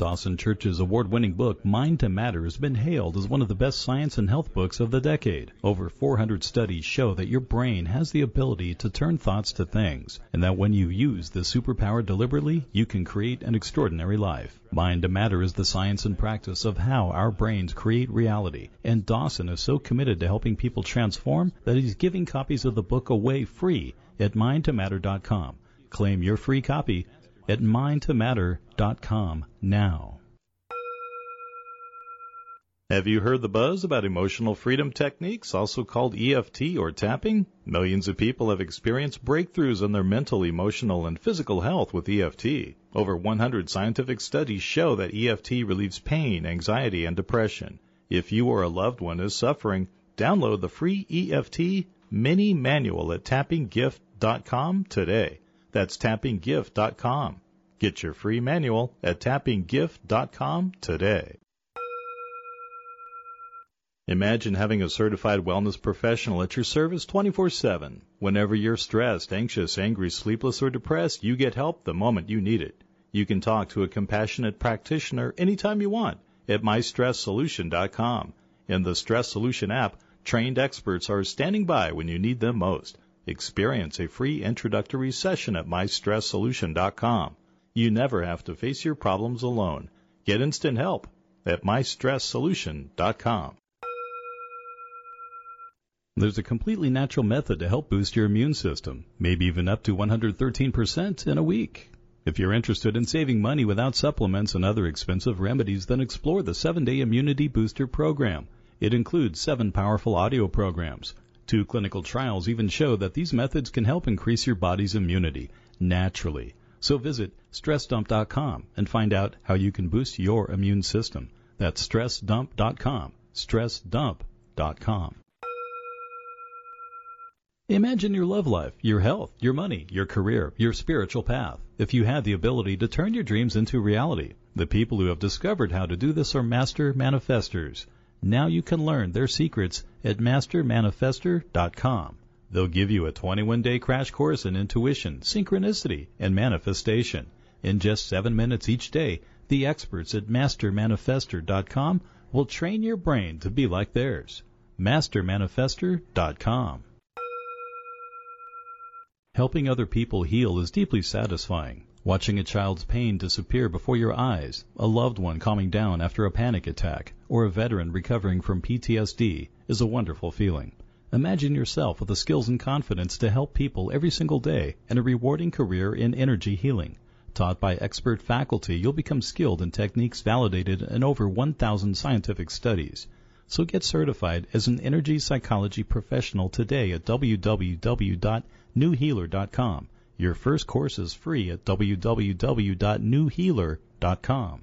Dawson Church's award winning book, Mind to Matter, has been hailed as one of the best science and health books of the decade. Over 400 studies show that your brain has the ability to turn thoughts to things, and that when you use this superpower deliberately, you can create an extraordinary life. Mind to Matter is the science and practice of how our brains create reality, and Dawson is so committed to helping people transform that he's giving copies of the book away free at mindtomatter.com. Claim your free copy at mindtomatter.com now. Have you heard the buzz about emotional freedom techniques, also called EFT or tapping? Millions of people have experienced breakthroughs in their mental, emotional, and physical health with EFT. Over 100 scientific studies show that EFT relieves pain, anxiety, and depression. If you or a loved one is suffering, download the free EFT mini manual at tappinggift.com today. That's tappinggift.com. Get your free manual at tappinggift.com today. Imagine having a certified wellness professional at your service 24 7. Whenever you're stressed, anxious, angry, sleepless, or depressed, you get help the moment you need it. You can talk to a compassionate practitioner anytime you want at mystresssolution.com. In the Stress Solution app, trained experts are standing by when you need them most. Experience a free introductory session at mystresssolution.com. You never have to face your problems alone. Get instant help at mystresssolution.com. There's a completely natural method to help boost your immune system, maybe even up to 113% in a week. If you're interested in saving money without supplements and other expensive remedies, then explore the 7-Day Immunity Booster program. It includes 7 powerful audio programs, Two clinical trials even show that these methods can help increase your body's immunity naturally. So visit stressdump.com and find out how you can boost your immune system. That's stressdump.com. Stressdump.com. Imagine your love life, your health, your money, your career, your spiritual path. If you had the ability to turn your dreams into reality, the people who have discovered how to do this are master manifestors. Now you can learn their secrets at mastermanifester.com. They'll give you a 21 day crash course in intuition, synchronicity, and manifestation. In just seven minutes each day, the experts at mastermanifester.com will train your brain to be like theirs. mastermanifester.com. Helping other people heal is deeply satisfying. Watching a child's pain disappear before your eyes, a loved one calming down after a panic attack, or a veteran recovering from PTSD is a wonderful feeling. Imagine yourself with the skills and confidence to help people every single day and a rewarding career in energy healing. Taught by expert faculty, you'll become skilled in techniques validated in over 1,000 scientific studies. So get certified as an energy psychology professional today at www.newhealer.com your first course is free at www.newhealer.com.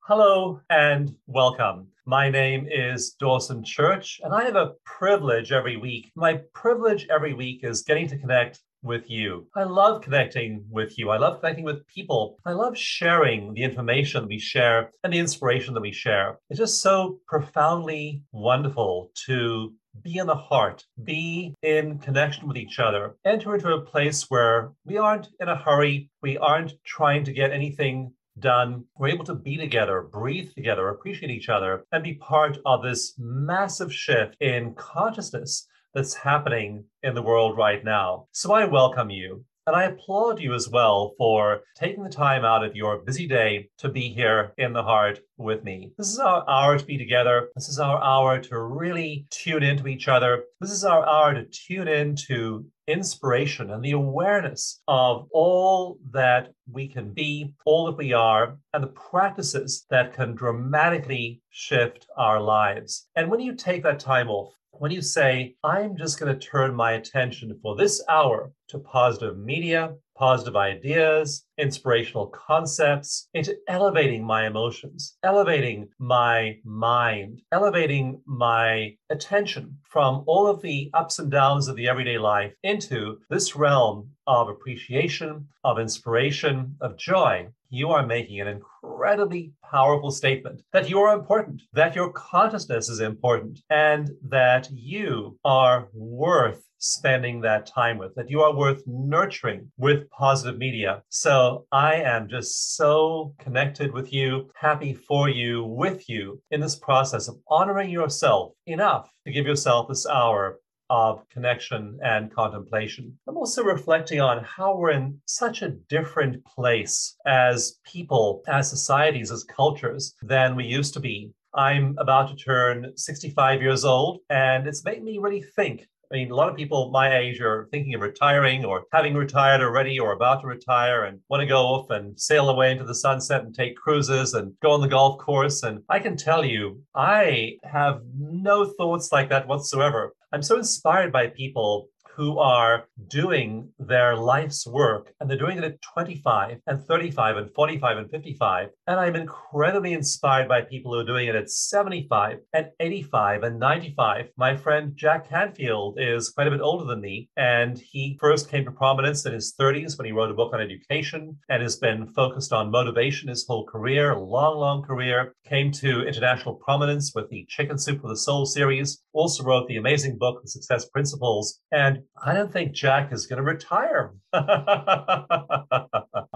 Hello and welcome. My name is Dawson Church, and I have a privilege every week. My privilege every week is getting to connect with you. I love connecting with you. I love connecting with people. I love sharing the information we share and the inspiration that we share. It's just so profoundly wonderful to be in the heart, be in connection with each other, enter into a place where we aren't in a hurry, we aren't trying to get anything done. We're able to be together, breathe together, appreciate each other, and be part of this massive shift in consciousness that's happening in the world right now. So I welcome you. And I applaud you as well for taking the time out of your busy day to be here in the heart with me. This is our hour to be together. This is our hour to really tune into each other. This is our hour to tune into inspiration and the awareness of all that we can be, all that we are, and the practices that can dramatically shift our lives. And when you take that time off, when you say, I'm just going to turn my attention for this hour to positive media, positive ideas, inspirational concepts, into elevating my emotions, elevating my mind, elevating my attention from all of the ups and downs of the everyday life into this realm of appreciation, of inspiration, of joy. You are making an incredibly powerful statement that you are important, that your consciousness is important, and that you are worth spending that time with, that you are worth nurturing with positive media. So I am just so connected with you, happy for you, with you in this process of honoring yourself enough to give yourself this hour of connection and contemplation. I'm also reflecting on how we're in such a different place as people, as societies, as cultures than we used to be. I'm about to turn 65 years old, and it's made me really think I mean, a lot of people my age are thinking of retiring or having retired already or about to retire and want to go off and sail away into the sunset and take cruises and go on the golf course. And I can tell you, I have no thoughts like that whatsoever. I'm so inspired by people who are doing their life's work and they're doing it at 25 and 35 and 45 and 55. And I'm incredibly inspired by people who are doing it at 75 and 85 and 95. My friend Jack Canfield is quite a bit older than me, and he first came to prominence in his 30s when he wrote a book on education and has been focused on motivation his whole career, long, long career. Came to international prominence with the Chicken Soup for the Soul series, also wrote the amazing book, The Success Principles. And I don't think Jack is going to retire. I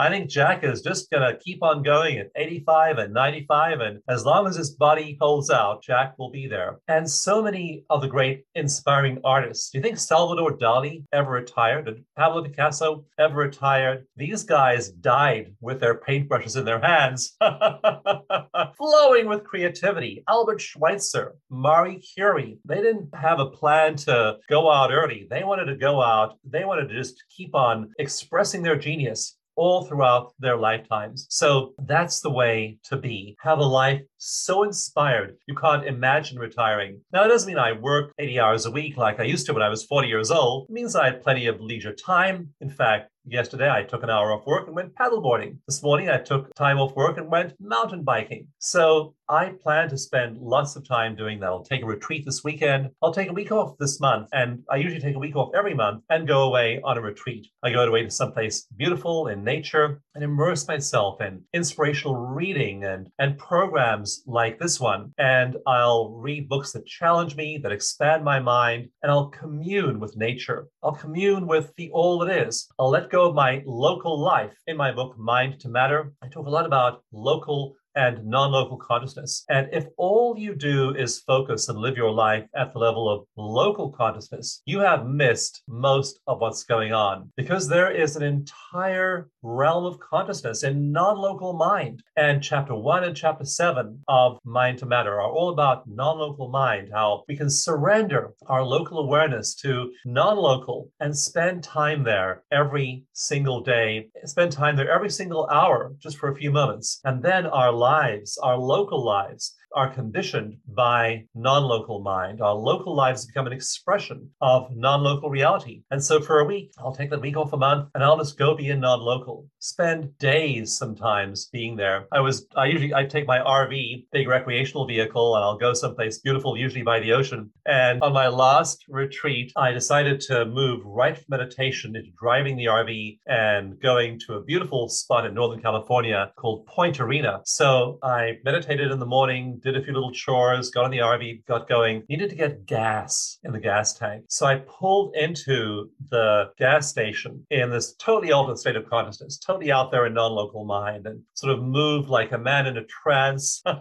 think Jack is just going to keep on going at 85 and 95. And as long as his body holds out, Jack will be there. And so many of the great inspiring artists. Do you think Salvador Dali ever retired? Did Pablo Picasso ever retired? These guys died with their paintbrushes in their hands, flowing with creativity. Albert Schweitzer, Marie Curie, they didn't have a plan to go out early. They wanted to go out, they wanted to just keep on expressing their genius all throughout their lifetimes. So that's the way to be. Have a life so inspired you can't imagine retiring. Now, it doesn't mean I work 80 hours a week like I used to when I was 40 years old. It means I had plenty of leisure time. In fact, Yesterday, I took an hour off work and went paddleboarding. This morning, I took time off work and went mountain biking. So I plan to spend lots of time doing that. I'll take a retreat this weekend. I'll take a week off this month. And I usually take a week off every month and go away on a retreat. I go away to someplace beautiful in nature and immerse myself in inspirational reading and, and programs like this one. And I'll read books that challenge me, that expand my mind, and I'll commune with nature. I'll commune with the all that is. I'll let go of my local life. In my book, Mind to Matter, I talk a lot about local and non local consciousness. And if all you do is focus and live your life at the level of local consciousness, you have missed most of what's going on because there is an entire realm of consciousness in non local mind. And chapter one and chapter seven of Mind to Matter are all about non local mind, how we can surrender our local awareness to non local and spend time there every single day, spend time there every single hour just for a few moments. And then our lives, our local lives, are conditioned by non local mind. Our local lives become an expression of non local reality. And so for a week, I'll take that week off a month and I'll just go be in non local. Spend days sometimes being there. I was, I usually, I take my RV, big recreational vehicle, and I'll go someplace beautiful, usually by the ocean. And on my last retreat, I decided to move right from meditation into driving the RV and going to a beautiful spot in Northern California called Point Arena. So I meditated in the morning, did a few little chores, got on the RV, got going, needed to get gas in the gas tank. So I pulled into the gas station in this totally altered state of consciousness, totally out there in non local mind, and sort of moved like a man in a trance.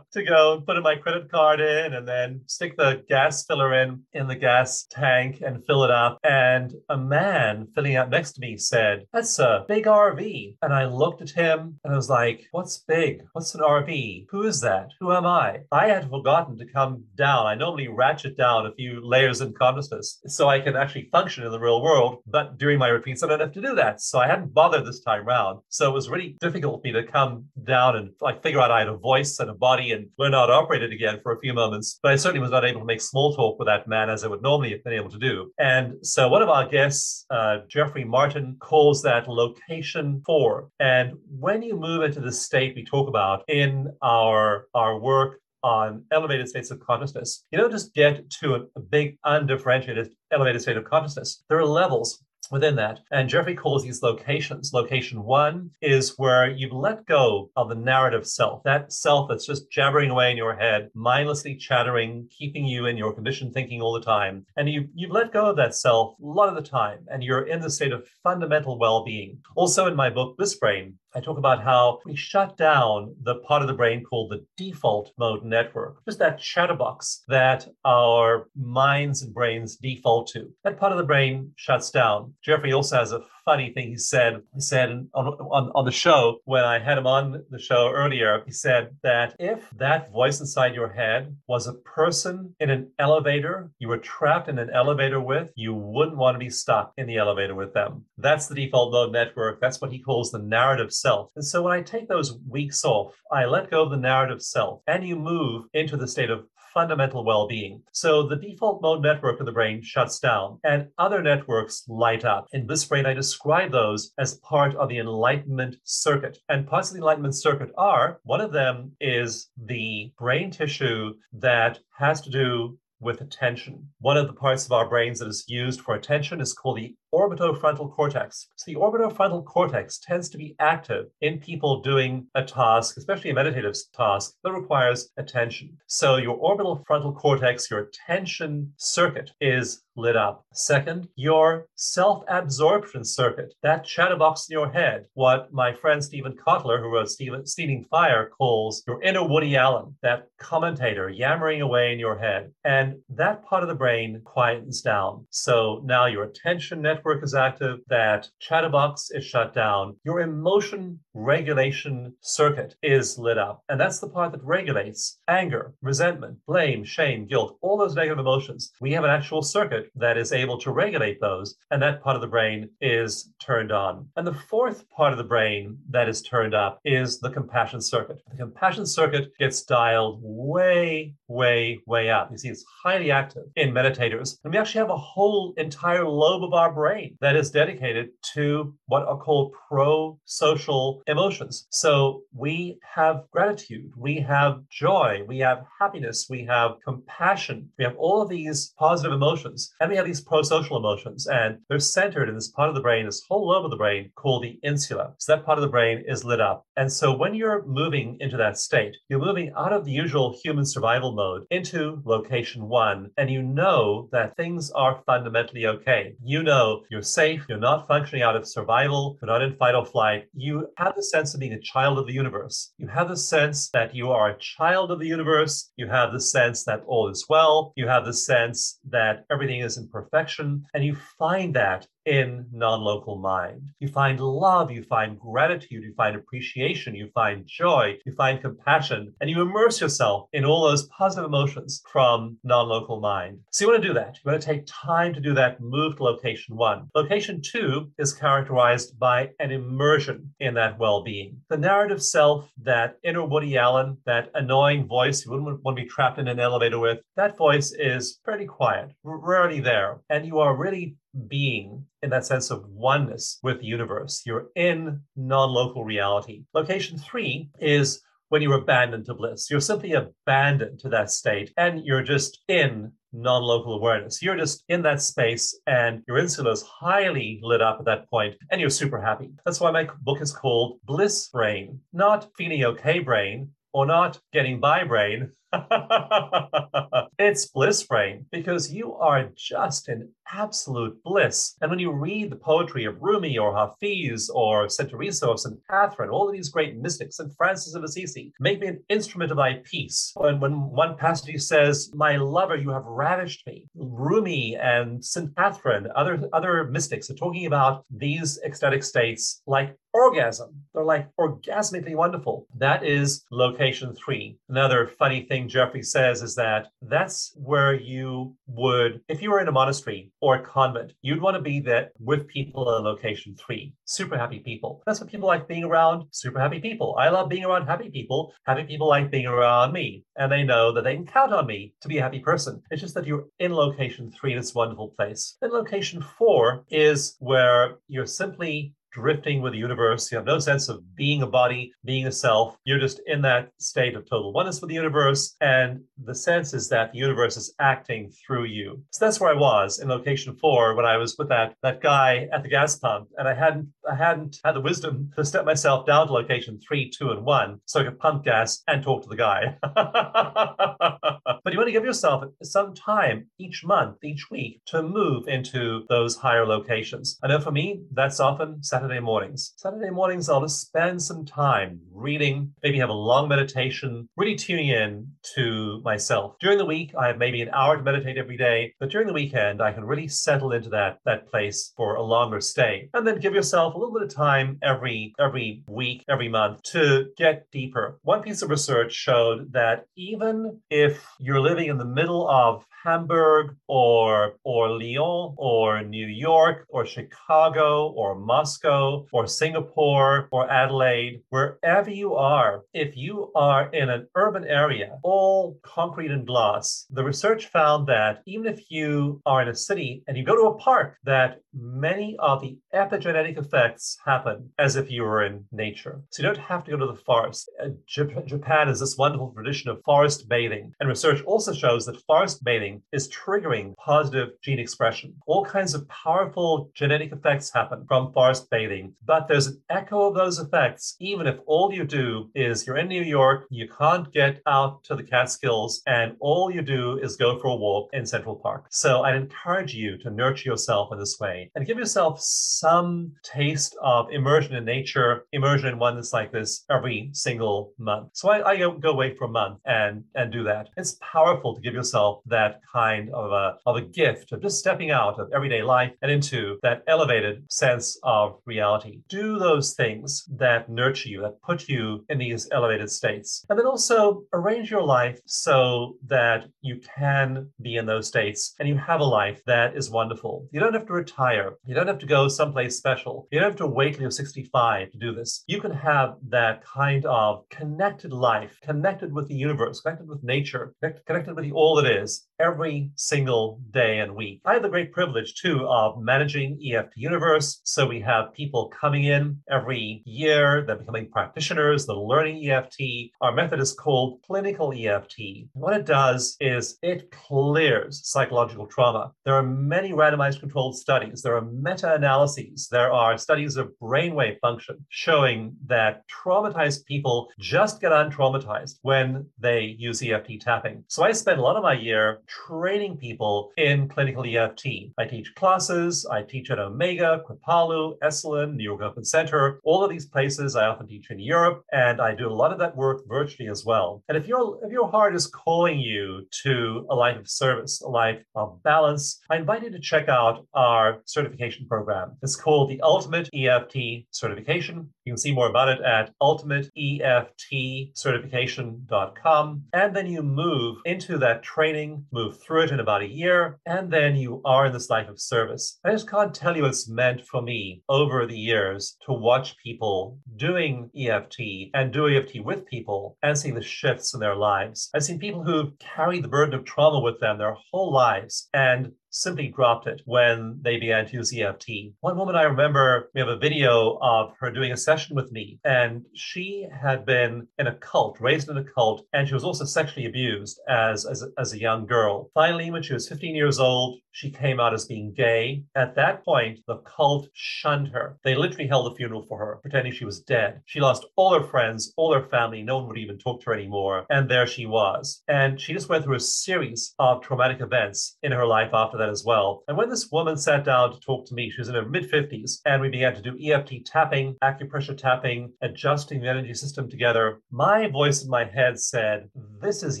to go and put in my credit card in and then stick the gas filler in in the gas tank and fill it up. And a man filling up next to me said, That's a big RV. And I looked at him and I was like, What's big? What's an RV? Who is that? Who am I? I had forgotten to come down. I normally ratchet down a few layers in consciousness so I can actually function in the real world. But during my retreats, I don't have to do that. So I hadn't bothered this time round. So it was really difficult for me to come down and like figure out I had a voice and a body and learn how to operate it again for a few moments. But I certainly was not able to make small talk with that man as I would normally have been able to do. And so one of our guests, uh, Jeffrey Martin, calls that location four. And when you move into the state we talk about in our, our work on elevated states of consciousness, you don't just get to a, big undifferentiated elevated state of consciousness. There are levels within that. And Jeffrey calls these locations. Location one is where you've let go of the narrative self, that self that's just jabbering away in your head, mindlessly chattering, keeping you in your conditioned thinking all the time. And you, you've let go of that self a lot of the time, and you're in the state of fundamental well being. Also, in my book, Bliss Brain, I talk about how we shut down the part of the brain called the default mode network, just that chatterbox that our minds and brains default to. That part of the brain shuts down. Jeffrey also has a funny thing he said. He said on, on, on the show, when I had him on the show earlier, he said that if that voice inside your head was a person in an elevator you were trapped in an elevator with, you wouldn't want to be stuck in the elevator with them. That's the default mode network. That's what he calls the narrative self. And so when I take those weeks off, I let go of the narrative self and you move into the state of fundamental well-being. So the default mode network of the brain shuts down and other networks light up. In Bliss Brain, I describe those as part of the enlightenment circuit. And parts of the enlightenment circuit are, one of them is the brain tissue that has to do with attention. One of the parts of our brains that is used for attention is called the orbitofrontal cortex. So the orbitofrontal cortex tends to be active in people doing a task, especially a meditative task that requires attention. So your orbital frontal cortex, your attention circuit is lit up. Second, your self-absorption circuit, that chatterbox in your head, what my friend Steven Kotler, who wrote Steven, Stealing Fire, calls your inner Woody Allen, that commentator yammering away in your head. And that part of the brain quietens down. So now your attention network network is active, that chatterbox is shut down, your emotion regulation circuit is lit up. And that's the part that regulates anger, resentment, blame, shame, guilt, all those negative emotions. We have an actual circuit that is able to regulate those, and that part of the brain is turned on. And the fourth part of the brain that is turned up is the compassion circuit. The compassion circuit gets dialed way, way, way up. You see, it's highly active in meditators. And we actually have a whole entire lobe of our brain brain that is dedicated to what are called pro social emotions. So we have gratitude, we have joy, we have happiness, we have compassion, we have all of these positive emotions, and we have these pro social emotions. And they're centered in this part of the brain, this whole lobe of the brain called the insula. So that part of the brain is lit up. And so when you're moving into that state, you're moving out of the usual human survival mode into location one, and you know that things are fundamentally okay. You know you're safe, you're not functioning out of survival, you're not in fight or flight. You have the sense of being a child of the universe. You have the sense that you are a child of the universe. You have the sense that all is well. You have the sense that everything is in perfection. And you find that in non local mind. You find love, you find gratitude, you find appreciation, you find joy, you find compassion, and you immerse yourself in all those positive emotions from non local mind. So you want to do that. You want to take time to do that, move to location one. Location two is characterized by an immersion in that well being. The narrative self, that inner Woody Allen, that annoying voice you wouldn't want to be trapped in an elevator with, that voice is pretty quiet, rarely there. And you are really being in that sense of oneness with the universe. You're in non local reality. Location three is when you're abandoned to bliss. You're simply abandoned to that state and you're just in non local awareness. You're just in that space and your insula is highly lit up at that point and you're super happy. That's why my book is called Bliss Brain, not feeling okay brain or not getting by brain. it's bliss brain because you are just in absolute bliss. And when you read the poetry of Rumi or Hafiz or St. Teresa or St. Catherine, all of these great mystics, and Francis of Assisi, make me an instrument of thy peace. And when one passage says, My lover, you have ravished me, Rumi and St. Catherine, other, other mystics are talking about these ecstatic states like orgasm. They're like orgasmically wonderful. That is location three. Another funny thing Jeffrey says is that that's where you would, if you were in a monastery or a convent, you'd want to be that with people in location three. Super happy people. That's what people like being around. Super happy people. I love being around happy people. Happy people like being around me. And they know that they can count on me to be a happy person. It's just that you're in location three, in this wonderful place. Then location four is where you're simply drifting with the universe. You have no sense of being a body, being a self. You're just in that state of total oneness with the universe. And the sense is that the universe is acting through you. So that's where I was in location four when I was with that, that guy at the gas pump. And I hadn't I hadn't had the wisdom to step myself down to location three, two, and one so I could pump gas and talk to the guy. but you want to give yourself some time each month, each week to move into those higher locations. I know for me, that's often Saturday mornings. Saturday mornings, I'll just spend some time reading, maybe have a long meditation, really tuning in to myself. During the week, I have maybe an hour to meditate every day, but during the weekend, I can really settle into that, that place for a longer stay. And then give yourself a little bit of time every every week, every month to get deeper. One piece of research showed that even if you're living in the middle of Hamburg or or Lyon or New York or Chicago or Moscow or Singapore or Adelaide, wherever you are, if you are in an urban area, all concrete and glass, the research found that even if you are in a city and you go to a park, that many of the epigenetic effects happen as if you were in nature. So you don't have to go to the forest. Uh, Japan has this wonderful tradition of forest bathing, and research also shows that forest bathing is triggering positive gene expression. All kinds of powerful genetic effects happen from forest bathing, but there's an echo of those effects, even if all you do is you're in New York, you can't get out to the Catskills, and all you do is go for a walk in Central Park. So I'd encourage you to nurture yourself in this way and give yourself some taste of immersion in nature, immersion in one that's like this every single month. So I, I go away for a month and, and do that. It's powerful to give yourself that kind of a, of a gift of just stepping out of everyday life and into that elevated sense of reality. Do those things that nurture you, that put you in these elevated states. And then also arrange your life so that you can be in those states and you have a life that is wonderful. You don't have to retire. You don't have to go someplace special. You don't have to wait till you're 65 to do this. You can have that kind of connected life, connected with the universe, connected with nature, connected with all that is every single day and week. I have the great privilege too of managing EFT Universe. So we have people coming in every year, they're becoming practitioners, they're learning EFT. Our method is called clinical EFT. What it does is it clears psychological trauma. There are many randomized controlled studies, there are meta analyses, there are studies of brainwave function showing that traumatized people just get untraumatized when they use EFT tapping. So I spend a lot of my year training people in clinical EFT. I teach classes, I teach at Omega, Kripalu, Esalen, New York Open Center, all of these places. I often teach in Europe, and I do a lot of that work virtually as well. And if your if your heart is calling you to a life of service, a life of balance, I invite you to check out our certification program. It's called the Ultimate EFT Certification. You can see more about it at ultimateeftcertification.com. And then you move into that training, move through it in about a year, and then you are in this life of service. I just can't tell you what's meant for me over the years to watch people doing EFT and do EFT with people and seeing the shifts in their lives. I've seen people who've carried the burden of trauma with them their whole lives and simply dropped it when they began to use EFT. One woman I remember, we have a video of her doing a session with me, and she had been in a cult, raised in a cult, and she was also sexually abused as, as, as a young girl. Finally, when she was 15 years old, she came out as being gay. At that point, the cult shunned her. They literally held a funeral for her, pretending she was dead. She lost all her friends, all her family. No one would even talk to her anymore. And there she was. And she just went through a series of traumatic events in her life after that as well. And when this woman sat down to talk to me, she was in her mid 50s, and we began to do EFT tapping, acupressure tapping, adjusting the energy system together. My voice in my head said, This is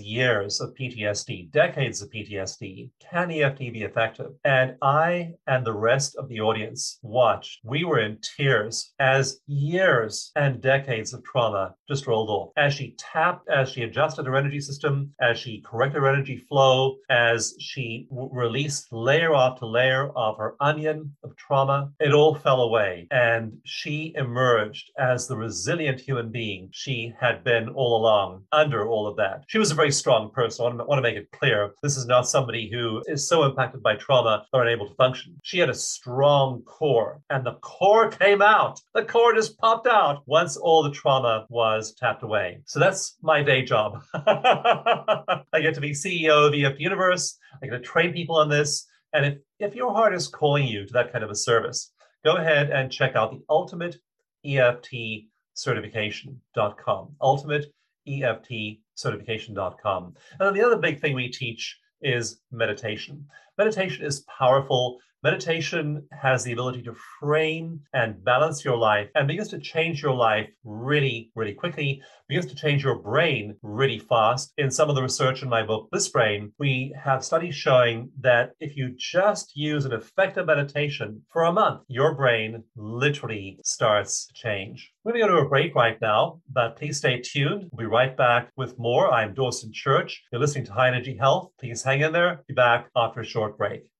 years of PTSD, decades of PTSD. Can EFT be effective? And I and the rest of the audience watched. We were in tears as years and decades of trauma just rolled off. As she tapped, as she adjusted her energy system, as she corrected her energy flow, as she w- released layer after layer of her onion of trauma, it all fell away. And she emerged as the resilient human being she had been all along under all of that. She was a very strong person. I want to make it clear this is not somebody who is so impacted by trauma they're unable to function. She had a strong core, and the core came out. The core just popped out once all the trauma was tapped away. So that's my day job. I get to be CEO of EFT Universe. I get to train people on this. And if, if your heart is calling you to that kind of a service, go ahead and check out the ultimate EFT certification.com. Ultimate EFT certification.com. And then the other big thing we teach is meditation. Meditation is powerful. Meditation has the ability to frame and balance your life and begins to change your life really, really quickly, begins to change your brain really fast. In some of the research in my book, Bliss Brain, we have studies showing that if you just use an effective meditation for a month, your brain literally starts to change. We're going to go to a break right now, but please stay tuned. We'll be right back with more. I'm Dawson Church. You're listening to High Energy Health. Please hang in there. Be back after a short break.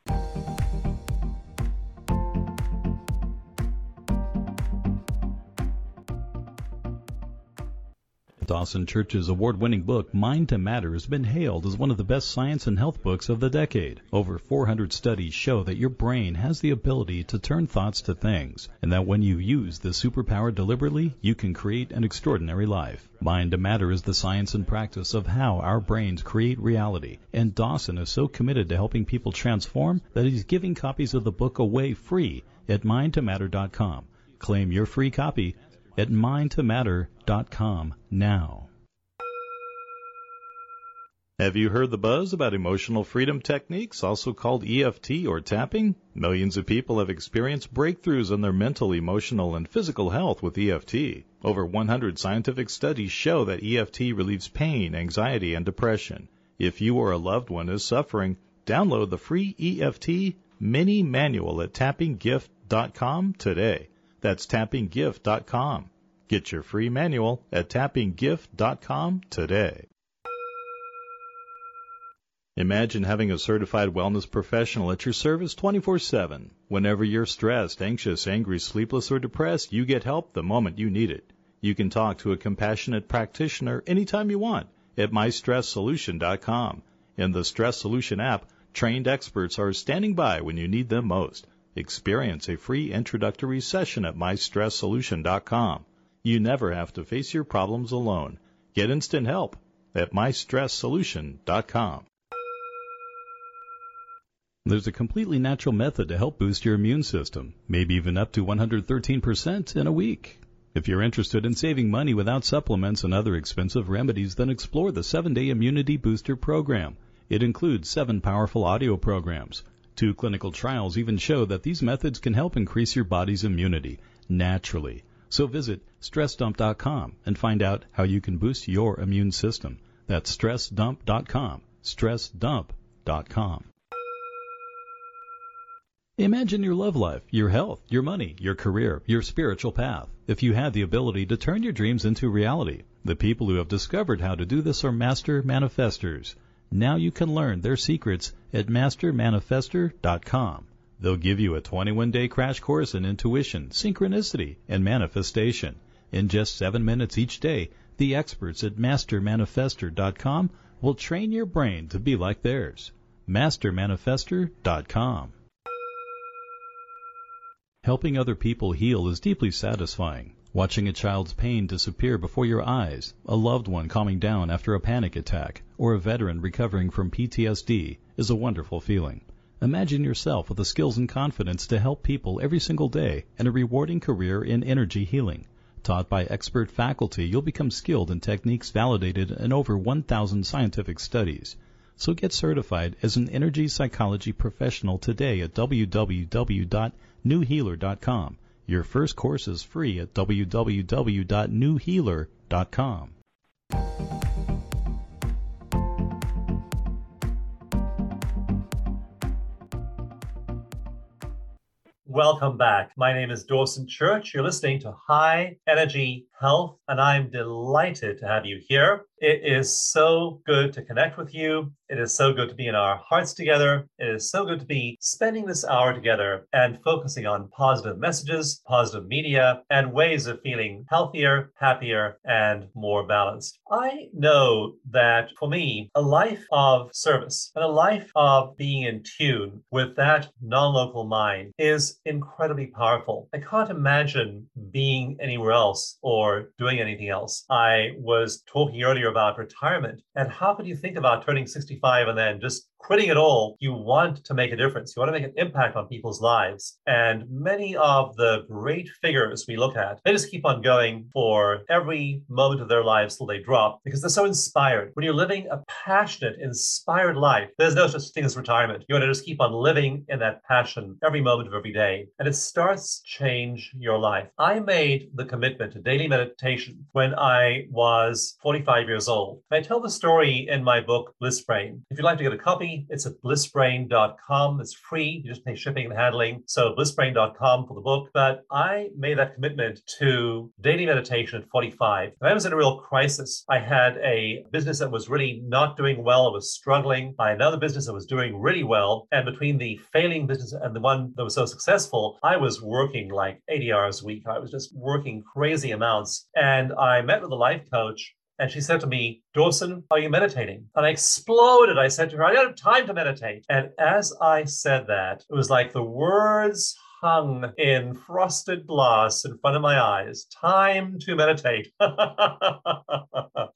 Dawson Church's award winning book, Mind to Matter, has been hailed as one of the best science and health books of the decade. Over 400 studies show that your brain has the ability to turn thoughts to things, and that when you use the superpower deliberately, you can create an extraordinary life. Mind to Matter is the science and practice of how our brains create reality, and Dawson is so committed to helping people transform that he's giving copies of the book away free at mindtomatter.com. Claim your free copy at mindtomatter.com now. Have you heard the buzz about emotional freedom techniques, also called EFT or tapping? Millions of people have experienced breakthroughs in their mental, emotional, and physical health with EFT. Over 100 scientific studies show that EFT relieves pain, anxiety, and depression. If you or a loved one is suffering, download the free EFT mini manual at tappinggift.com today. That's tappinggift.com. Get your free manual at tappinggift.com today. Imagine having a certified wellness professional at your service 24 7. Whenever you're stressed, anxious, angry, sleepless, or depressed, you get help the moment you need it. You can talk to a compassionate practitioner anytime you want at mystresssolution.com. In the Stress Solution app, trained experts are standing by when you need them most. Experience a free introductory session at mystresssolution.com. You never have to face your problems alone. Get instant help at mystresssolution.com. There's a completely natural method to help boost your immune system, maybe even up to 113% in a week. If you're interested in saving money without supplements and other expensive remedies, then explore the 7-Day Immunity Booster program. It includes 7 powerful audio programs. Two clinical trials even show that these methods can help increase your body's immunity naturally. So visit stressdump.com and find out how you can boost your immune system. That's stressdump.com. stressdump.com. Imagine your love life, your health, your money, your career, your spiritual path. If you had the ability to turn your dreams into reality, the people who have discovered how to do this are master manifestors. Now you can learn their secrets at mastermanifester.com. They'll give you a 21 day crash course in intuition, synchronicity, and manifestation. In just seven minutes each day, the experts at mastermanifester.com will train your brain to be like theirs. mastermanifester.com. Helping other people heal is deeply satisfying. Watching a child's pain disappear before your eyes, a loved one calming down after a panic attack, or a veteran recovering from PTSD is a wonderful feeling. Imagine yourself with the skills and confidence to help people every single day and a rewarding career in energy healing. Taught by expert faculty, you'll become skilled in techniques validated in over 1,000 scientific studies. So get certified as an energy psychology professional today at www.newhealer.com. Your first course is free at www.newhealer.com. Welcome back. My name is Dawson Church. You're listening to High Energy Health, and I'm delighted to have you here. It is so good to connect with you. It is so good to be in our hearts together. It is so good to be spending this hour together and focusing on positive messages, positive media, and ways of feeling healthier, happier, and more balanced. I know that for me, a life of service and a life of being in tune with that non local mind is incredibly powerful. I can't imagine being anywhere else or doing anything else. I was talking earlier about retirement and how could you think about turning 65 and then just quitting it all, you want to make a difference. You want to make an impact on people's lives. And many of the great figures we look at, they just keep on going for every moment of their lives till they drop because they're so inspired. When you're living a passionate, inspired life, there's no such thing as retirement. You want to just keep on living in that passion every moment of every day. And it starts change your life. I made the commitment to daily meditation when I was 45 years old. I tell the story in my book, Bliss Brain. If you'd like to get a copy, it's at blissbrain.com. It's free. You just pay shipping and handling. So blissbrain.com for the book. But I made that commitment to daily meditation at 45. And I was in a real crisis. I had a business that was really not doing well. I was struggling. Had another business that was doing really well. And between the failing business and the one that was so successful, I was working like 80 hours a week. I was just working crazy amounts. And I met with a life coach and she said to me, Dawson, are you meditating? And I exploded. I said to her, I don't have time to meditate. And as I said that, it was like the words hung in frosted glass in front of my eyes. Time to meditate. and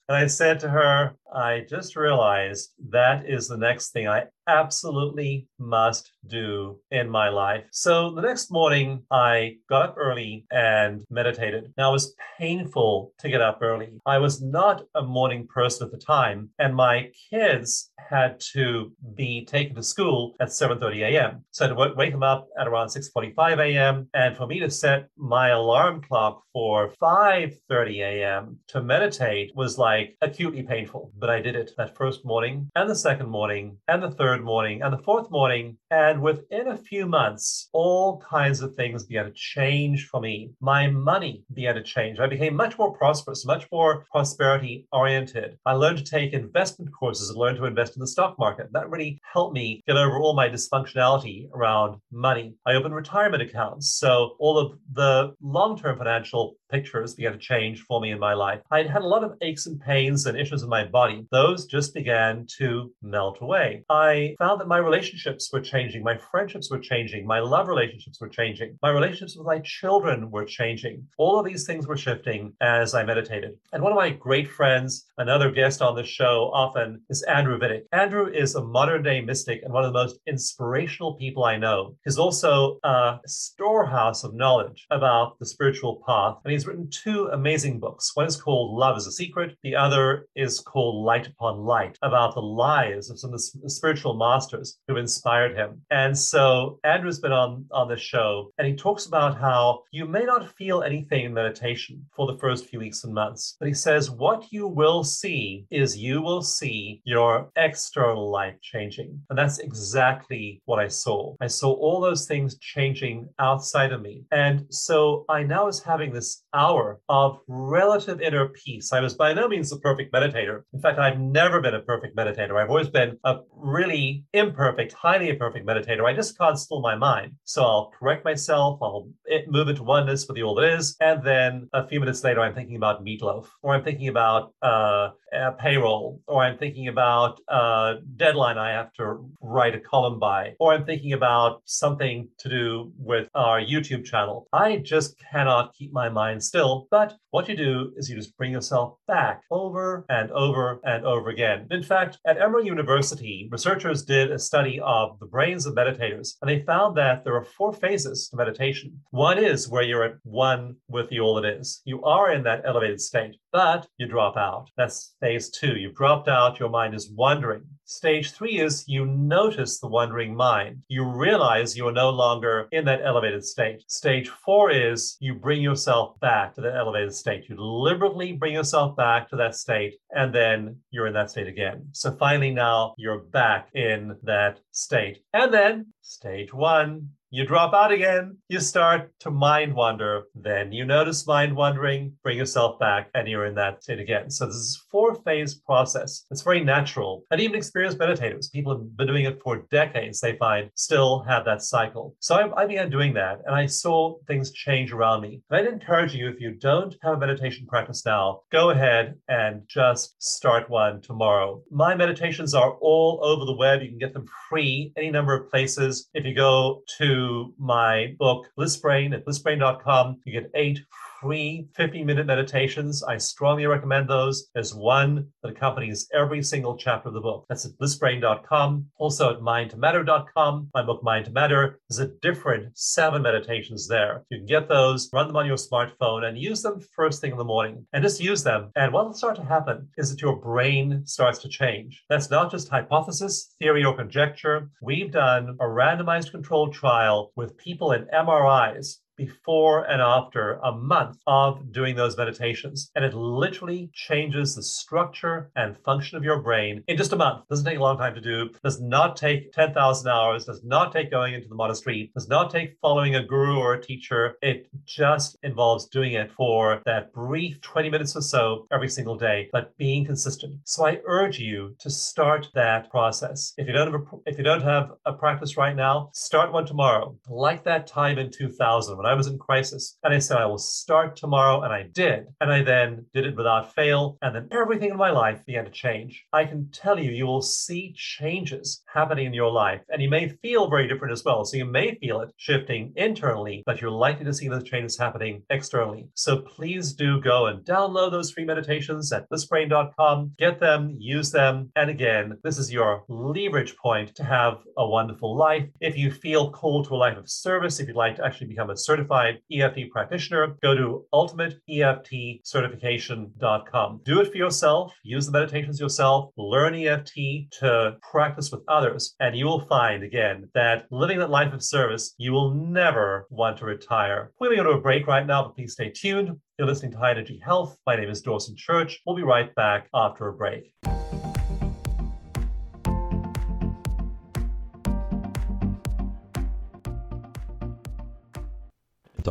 I said to her, I just realized that is the next thing I absolutely must do in my life. So the next morning, I got up early and meditated. Now, it was painful to get up early. I was not a morning person at the time, and my kids had to be taken to school at 7.30 a.m. So I had to wake them up at around 6.45 a.m. And for me to set my alarm clock for 5.30 a.m. to meditate was like acutely painful. But I did it that first morning and the second morning and the third morning and the fourth morning. And within a few months, all kinds of things began to change for me. My money began to change. I became much more prosperous, much more prosperity oriented. I learned to take investment courses and learn to invest in the stock market. That really helped me get over all my dysfunctionality around money. I opened retirement accounts. So all of the long term financial pictures began to change for me in my life. I had a lot of aches and pains and issues in my body. Those just began to melt away. I found that my relationships were changing, my friendships were changing, my love relationships were changing, my relationships with my children were changing. All of these things were shifting as I meditated. And one of my great friends, another guest on the show often, is Andrew Vidich. Andrew is a modern day mystic and one of the most inspirational people I know. He's also a storehouse of knowledge about the spiritual path. And he's written two amazing books. One is called Love is a Secret. The other is called Light Upon Light, about the lives of some of the spiritual masters who inspired him. And so Andrew's been on, on this show, and he talks about how you may not feel anything in meditation for the first few weeks and months, but he says what you will see is you will see your external life changing. And that's exactly what I saw. I saw all those things changing outside of me. And so I now was having this hour of relative inner peace. I was by no means a perfect meditator. In fact, I've never been a perfect meditator. I've always been a really imperfect, highly imperfect meditator. I just can't still my mind. So I'll correct myself, I'll move into oneness with the all that is, and then a few minutes later, I'm thinking about meatloaf, or I'm thinking about uh, payroll, or I'm thinking about a deadline I have to write a column by, or I'm thinking about something to do with our YouTube channel. I just cannot keep my mind still. But what you do is you just bring yourself back over and over and over again. In fact, at Emory University, researchers did a study of the brains of meditators, and they found that there are four phases to meditation. One is where you're at one with the all that is. You are in that elevated state, but you drop out. That's phase two. You've dropped out, your mind is wandering. Stage three is you notice the wandering mind. You realize you are no longer in that elevated state. Stage four is you bring yourself back to that elevated state. You deliberately bring yourself back to that state, and then you're in that state again. So finally, now you're back in that state. And then stage one, you drop out again, you start to mind wander, then you notice mind wandering, bring yourself back, and you're in that state again. So this is four phase process. It's very natural. And even experienced meditators, people have been doing it for decades, they find still have that cycle. So I, I began doing that and I saw things change around me. And I'd encourage you, if you don't have a meditation practice now, go ahead and just start one tomorrow. My meditations are all over the web. You can get them free any number of places. If you go to my book, Bliss Brain, at blissbrain.com. You get eight free 15 minute meditations. I strongly recommend those. There's one that accompanies every single chapter of the book. That's at blissbrain.com. Also at mindtomatter.com. My book, Mind to Matter, there's a different seven meditations there. You can get those, run them on your smartphone, and use them first thing in the morning. And just use them. And what will start to happen is that your brain starts to change. That's not just hypothesis, theory, or conjecture. We've done a randomized controlled trial with people in MRIs before and after a month of doing those meditations. And it literally changes the structure and function of your brain in just a month. Doesn't take a long time to do, does not take 10,000 hours, does not take going into the monastery, does not take following a guru or a teacher. It just involves doing it for that brief 20 minutes or so every single day, but being consistent. So I urge you to start that process. If you don't have a, if you don't have a practice right now, start one tomorrow. Like that time in 2000 when I was in crisis. And I said, I will start tomorrow. And I did. And I then did it without fail. And then everything in my life began to change. I can tell you, you will see changes happening in your life. And you may feel very different as well. So you may feel it shifting internally, but you're likely to see those changes happening externally. So please do go and download those free meditations at blissbrain.com. Get them, use them. And again, this is your leverage point to have a wonderful life. If you feel called to a life of service, if you'd like to actually become a certified EFT practitioner, go to ultimateeftcertification.com. Do it for yourself, use the meditations yourself, learn EFT to practice with others, and you will find again that living that life of service, you will never want to retire. We're going to go to a break right now, but please stay tuned. You're listening to High Energy Health. My name is Dawson Church. We'll be right back after a break.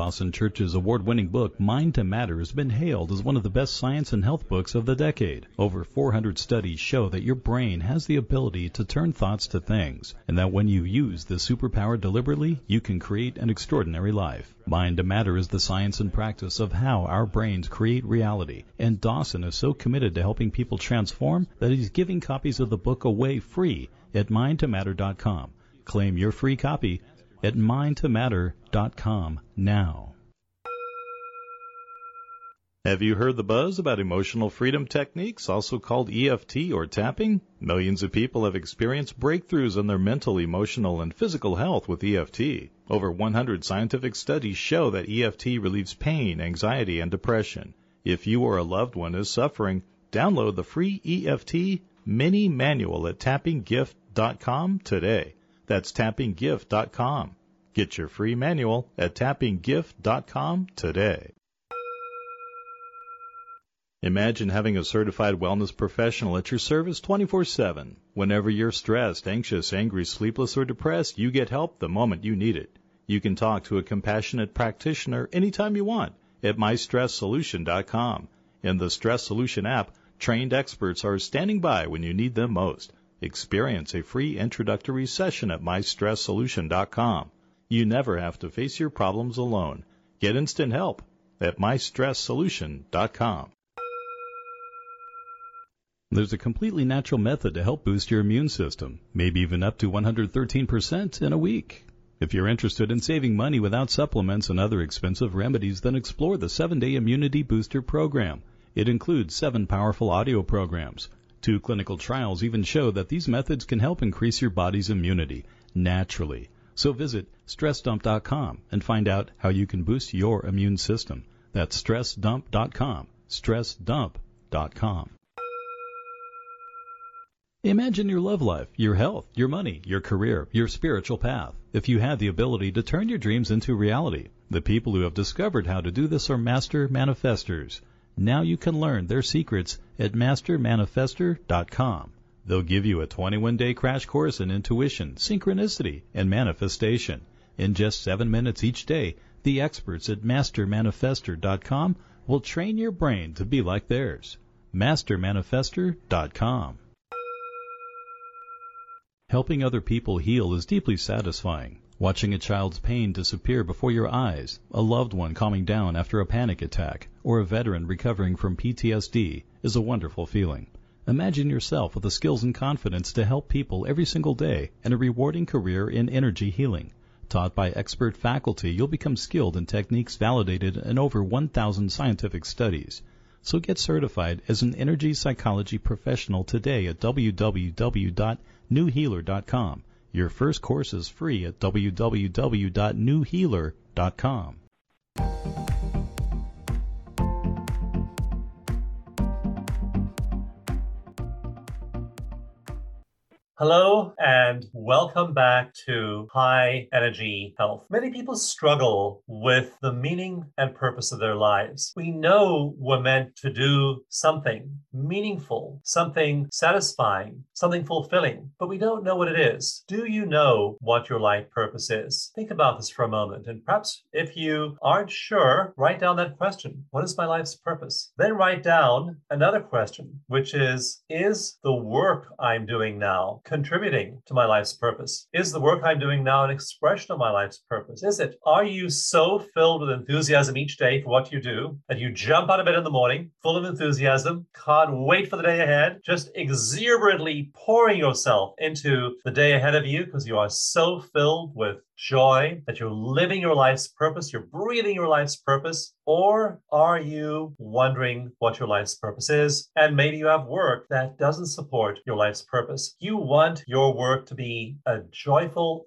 Dawson Church's award winning book, Mind to Matter, has been hailed as one of the best science and health books of the decade. Over 400 studies show that your brain has the ability to turn thoughts to things, and that when you use this superpower deliberately, you can create an extraordinary life. Mind to Matter is the science and practice of how our brains create reality, and Dawson is so committed to helping people transform that he's giving copies of the book away free at mindtomatter.com. Claim your free copy at mindtomatter.com now. Have you heard the buzz about emotional freedom techniques, also called EFT or tapping? Millions of people have experienced breakthroughs in their mental, emotional, and physical health with EFT. Over 100 scientific studies show that EFT relieves pain, anxiety, and depression. If you or a loved one is suffering, download the free EFT mini manual at tappinggift.com today. That's tappinggift.com. Get your free manual at tappinggift.com today. Imagine having a certified wellness professional at your service 24 7. Whenever you're stressed, anxious, angry, sleepless, or depressed, you get help the moment you need it. You can talk to a compassionate practitioner anytime you want at mystresssolution.com. In the Stress Solution app, trained experts are standing by when you need them most. Experience a free introductory session at mystresssolution.com. You never have to face your problems alone. Get instant help at mystresssolution.com. There's a completely natural method to help boost your immune system, maybe even up to 113% in a week. If you're interested in saving money without supplements and other expensive remedies, then explore the 7-Day Immunity Booster program. It includes seven powerful audio programs Two clinical trials even show that these methods can help increase your body's immunity naturally. So visit stressdump.com and find out how you can boost your immune system. That's stressdump.com. Stressdump.com. Imagine your love life, your health, your money, your career, your spiritual path. If you had the ability to turn your dreams into reality, the people who have discovered how to do this are master manifestors. Now you can learn their secrets at mastermanifestor.com. They'll give you a 21 day crash course in intuition, synchronicity, and manifestation. In just seven minutes each day, the experts at mastermanifestor.com will train your brain to be like theirs. mastermanifestor.com. Helping other people heal is deeply satisfying. Watching a child's pain disappear before your eyes, a loved one calming down after a panic attack, or a veteran recovering from PTSD is a wonderful feeling. Imagine yourself with the skills and confidence to help people every single day and a rewarding career in energy healing. Taught by expert faculty, you'll become skilled in techniques validated in over 1,000 scientific studies. So get certified as an energy psychology professional today at www.newhealer.com your first course is free at www.newhealer.com. Hello and welcome back to High Energy Health. Many people struggle with the meaning and purpose of their lives. We know we're meant to do something meaningful, something satisfying, something fulfilling, but we don't know what it is. Do you know what your life purpose is? Think about this for a moment. And perhaps if you aren't sure, write down that question What is my life's purpose? Then write down another question, which is Is the work I'm doing now contributing to my life's purpose? Is the work I'm doing now an expression of my life's purpose? Is it? Are you so filled with enthusiasm each day for what you do that you jump out of bed in the morning full of enthusiasm, can't wait for the day ahead, just exuberantly pouring yourself into the day ahead of you because you are so filled with joy, that you're living your life's purpose, you're breathing your life's purpose? Or are you wondering what your life's purpose is? And maybe you have work that doesn't support your life's purpose. You want your work to be a joyful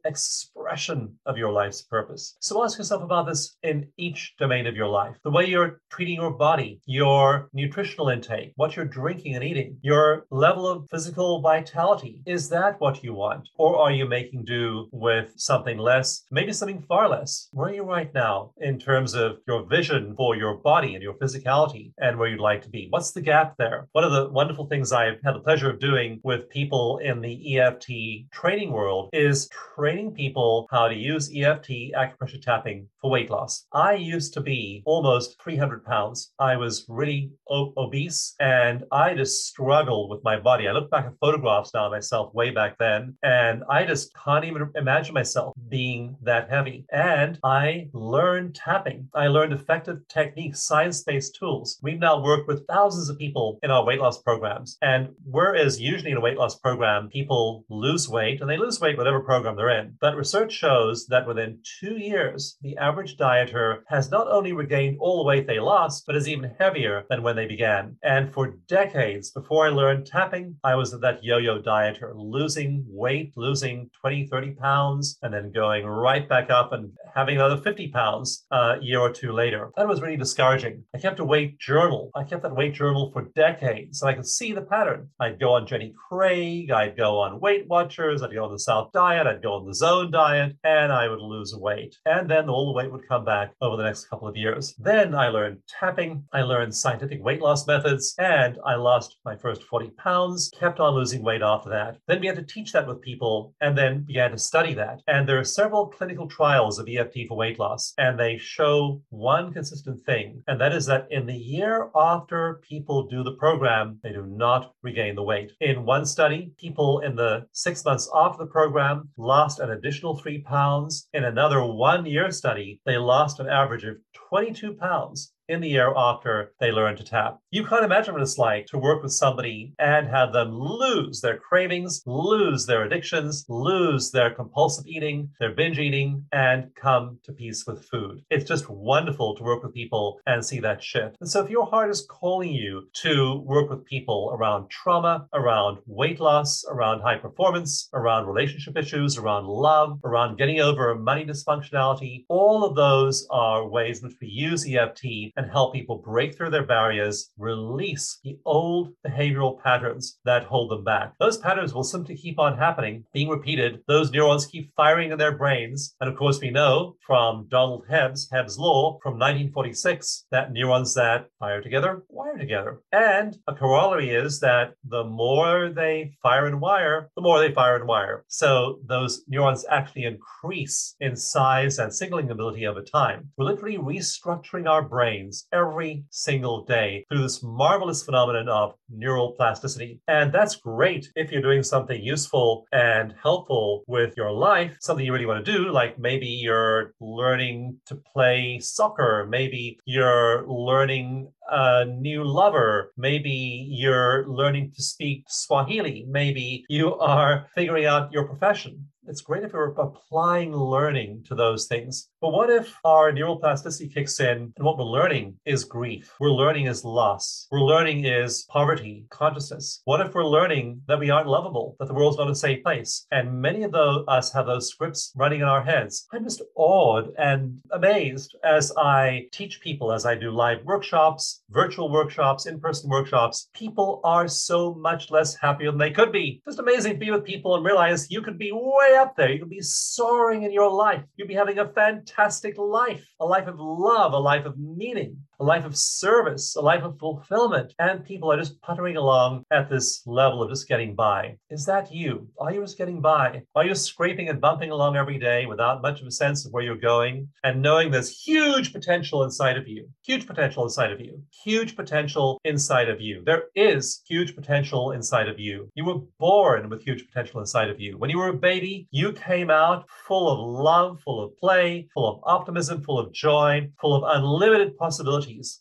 expression of your life's purpose. So ask yourself about this in each domain of your life the way you're treating your body, your nutritional intake, what you're drinking and eating, your level of physical vitality. Is that what you want? Or are you making do with something less? maybe something far less. Where are you right now in terms of your vision for your body and your physicality and where you'd like to be? What's the gap there? One of the wonderful things I've had the pleasure of doing with people in the EFT training world is training people how to use EFT acupressure tapping for weight loss. I used to be almost 300 pounds. I was really o- obese and I just struggled with my body. I look back at photographs now of myself way back then and I just can't even imagine myself being that heavy. And I learned tapping. I learned effective techniques, science based tools. We've now worked with thousands of people in our weight loss programs. And whereas usually in a weight loss program, people lose weight and they lose weight whatever program they're in. But research shows that within two years, the average dieter has not only regained all the weight they lost, but is even heavier than when they began. And for decades before I learned tapping, I was that yo yo dieter, losing weight, losing 20, 30 pounds, and then going right back up and having another 50 pounds a year or two later. That was really discouraging. I kept a weight journal. I kept that weight journal for decades and I could see the pattern. I'd go on Jenny Craig, I'd go on Weight Watchers, I'd go on the South Diet, I'd go on the Zone Diet diet and I would lose weight. And then all the weight would come back over the next couple of years. Then I learned tapping, I learned scientific weight loss methods, and I lost my first 40 pounds, kept on losing weight after that. Then began to teach that with people and then began to study that. And there are several clinical trials of EFT for weight loss, and they show one consistent thing, and that is that in the year after people do the program, they do not regain the weight. In one study, people in the six months after the program lost an additional three pounds. In another one year study, they lost an average of 22 pounds in the year after they learn to tap. You can't imagine what it's like to work with somebody and have them lose their cravings, lose their addictions, lose their compulsive eating, their binge eating, and come to peace with food. It's just wonderful to work with people and see that shift. And so if your heart is calling you to work with people around trauma, around weight loss, around high performance, around relationship issues, around love, around getting over money dysfunctionality, all of those are ways in which we use EFT and help people break through their barriers, release the old behavioral patterns that hold them back. Those patterns will simply keep on happening, being repeated. Those neurons keep firing in their brains. And of course, we know from Donald Hebb's, Hebb's Law from 1946, that neurons that fire together wire together. And a corollary is that the more they fire and wire, the more they fire and wire. So those neurons actually increase in size and signaling ability over time. We're literally restructuring our brain brains every single day through this marvelous phenomenon of neural plasticity. And that's great if you're doing something useful and helpful with your life, something you really want to do, like maybe you're learning to play soccer, maybe you're learning a new lover. Maybe you're learning to speak Swahili. Maybe you are figuring out your profession. It's great if we're applying learning to those things. But what if our neuroplasticity kicks in and what we're learning is grief? We're learning is loss. We're learning is poverty, consciousness. What if we're learning that we aren't lovable, that the world's not a safe place? And many of those, us have those scripts running in our heads. I'm just awed and amazed as I teach people, as I do live workshops, virtual workshops, in person workshops. People are so much less happier than they could be. Just amazing to be with people and realize you could be way up there. You'll be soaring in your life. You'll be having a fantastic life, a life of love, a life of meaning a life of service, a life of fulfillment, and people are just puttering along at this level of just getting by. Is that you? Are you just getting by? Are you scraping and bumping along every day without much of a sense of where you're going and knowing there's huge potential inside of you? Huge potential inside of you. Huge potential inside of you. There is huge potential inside of you. You were born with huge potential inside of you. When you were a baby, you came out full of love, full of play, full of optimism, full of joy, full of unlimited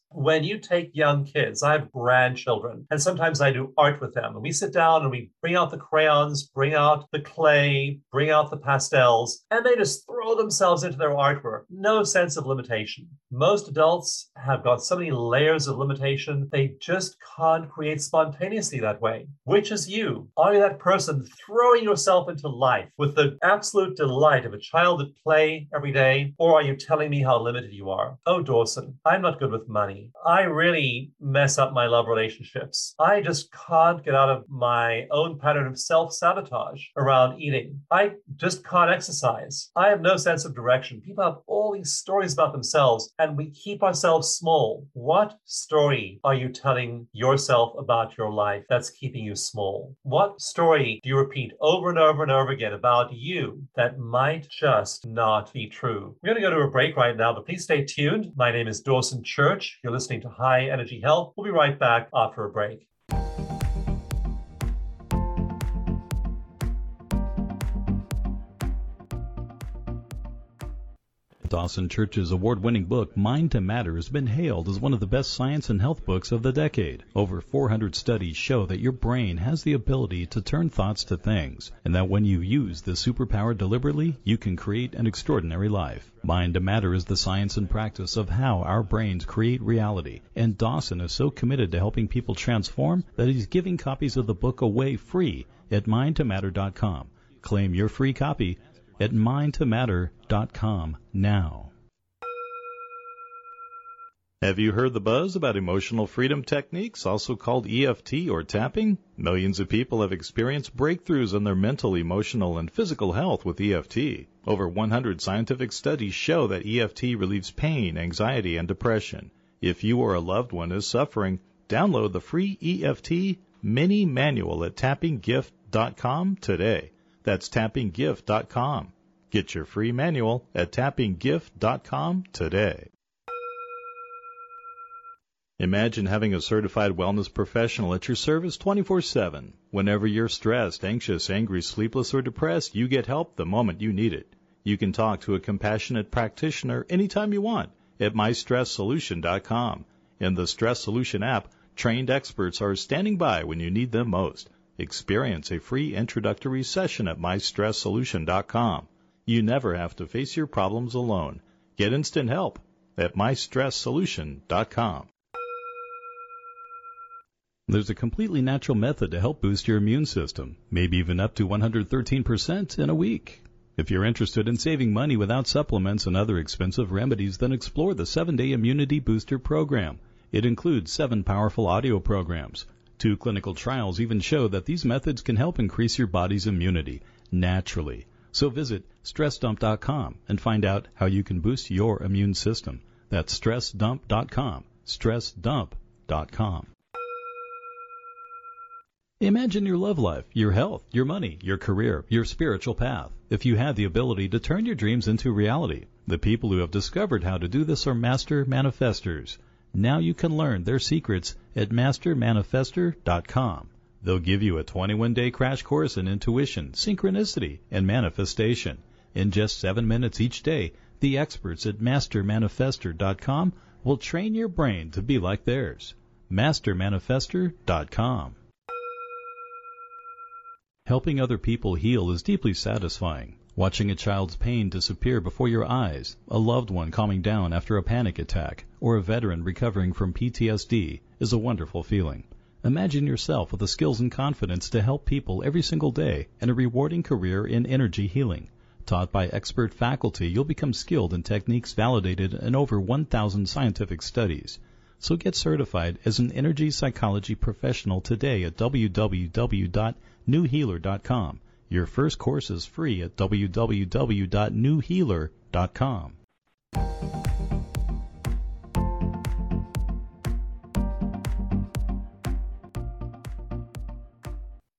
when you take young kids, I have grandchildren, and sometimes I do art with them. And we sit down and we bring out the crayons, bring out the clay, bring out the pastels, and they just throw themselves into their artwork. No sense of limitation. Most adults have got so many layers of limitation, they just can't create spontaneously that way. Which is you? Are you that person throwing yourself into life with the absolute delight of a child at play every day? Or are you telling me how limited you are? Oh, Dawson, I'm not good with money. I really mess up my love relationships. I just can't get out of my own pattern of self sabotage around eating. I just can't exercise. I have no sense of direction. People have all these stories about themselves, and we keep ourselves small. What story are you telling yourself about your life that's keeping you small? What story do you repeat over and over and over again about you that might just not be true? We're going to go to a break right now, but please stay tuned. My name is Dawson Church. Church. You're listening to High Energy Health. We'll be right back after a break. Dawson Church's award winning book, Mind to Matter, has been hailed as one of the best science and health books of the decade. Over 400 studies show that your brain has the ability to turn thoughts to things, and that when you use this superpower deliberately, you can create an extraordinary life. Mind to Matter is the science and practice of how our brains create reality, and Dawson is so committed to helping people transform that he's giving copies of the book away free at mindtomatter.com. Claim your free copy at mindtomatter.com now. Have you heard the buzz about emotional freedom techniques, also called EFT or tapping? Millions of people have experienced breakthroughs in their mental, emotional, and physical health with EFT. Over 100 scientific studies show that EFT relieves pain, anxiety, and depression. If you or a loved one is suffering, download the free EFT mini manual at tappinggift.com today. That's tappinggift.com. Get your free manual at tappinggift.com today. Imagine having a certified wellness professional at your service 24 7. Whenever you're stressed, anxious, angry, sleepless, or depressed, you get help the moment you need it. You can talk to a compassionate practitioner anytime you want at mystresssolution.com. In the Stress Solution app, trained experts are standing by when you need them most. Experience a free introductory session at mystresssolution.com. You never have to face your problems alone. Get instant help at mystresssolution.com. There's a completely natural method to help boost your immune system, maybe even up to 113% in a week. If you're interested in saving money without supplements and other expensive remedies, then explore the 7-Day Immunity Booster program. It includes seven powerful audio programs. Two clinical trials even show that these methods can help increase your body's immunity naturally. So visit stressdump.com and find out how you can boost your immune system. That's stressdump.com. stressdump.com. Imagine your love life, your health, your money, your career, your spiritual path. If you had the ability to turn your dreams into reality, the people who have discovered how to do this are master manifestors. Now you can learn their secrets at mastermanifestor.com. They'll give you a 21 day crash course in intuition, synchronicity, and manifestation. In just seven minutes each day, the experts at mastermanifestor.com will train your brain to be like theirs. mastermanifestor.com. Helping other people heal is deeply satisfying. Watching a child's pain disappear before your eyes, a loved one calming down after a panic attack, or a veteran recovering from PTSD is a wonderful feeling. Imagine yourself with the skills and confidence to help people every single day and a rewarding career in energy healing. Taught by expert faculty, you'll become skilled in techniques validated in over 1,000 scientific studies. So get certified as an energy psychology professional today at www.newhealer.com. Your first course is free at www.newhealer.com.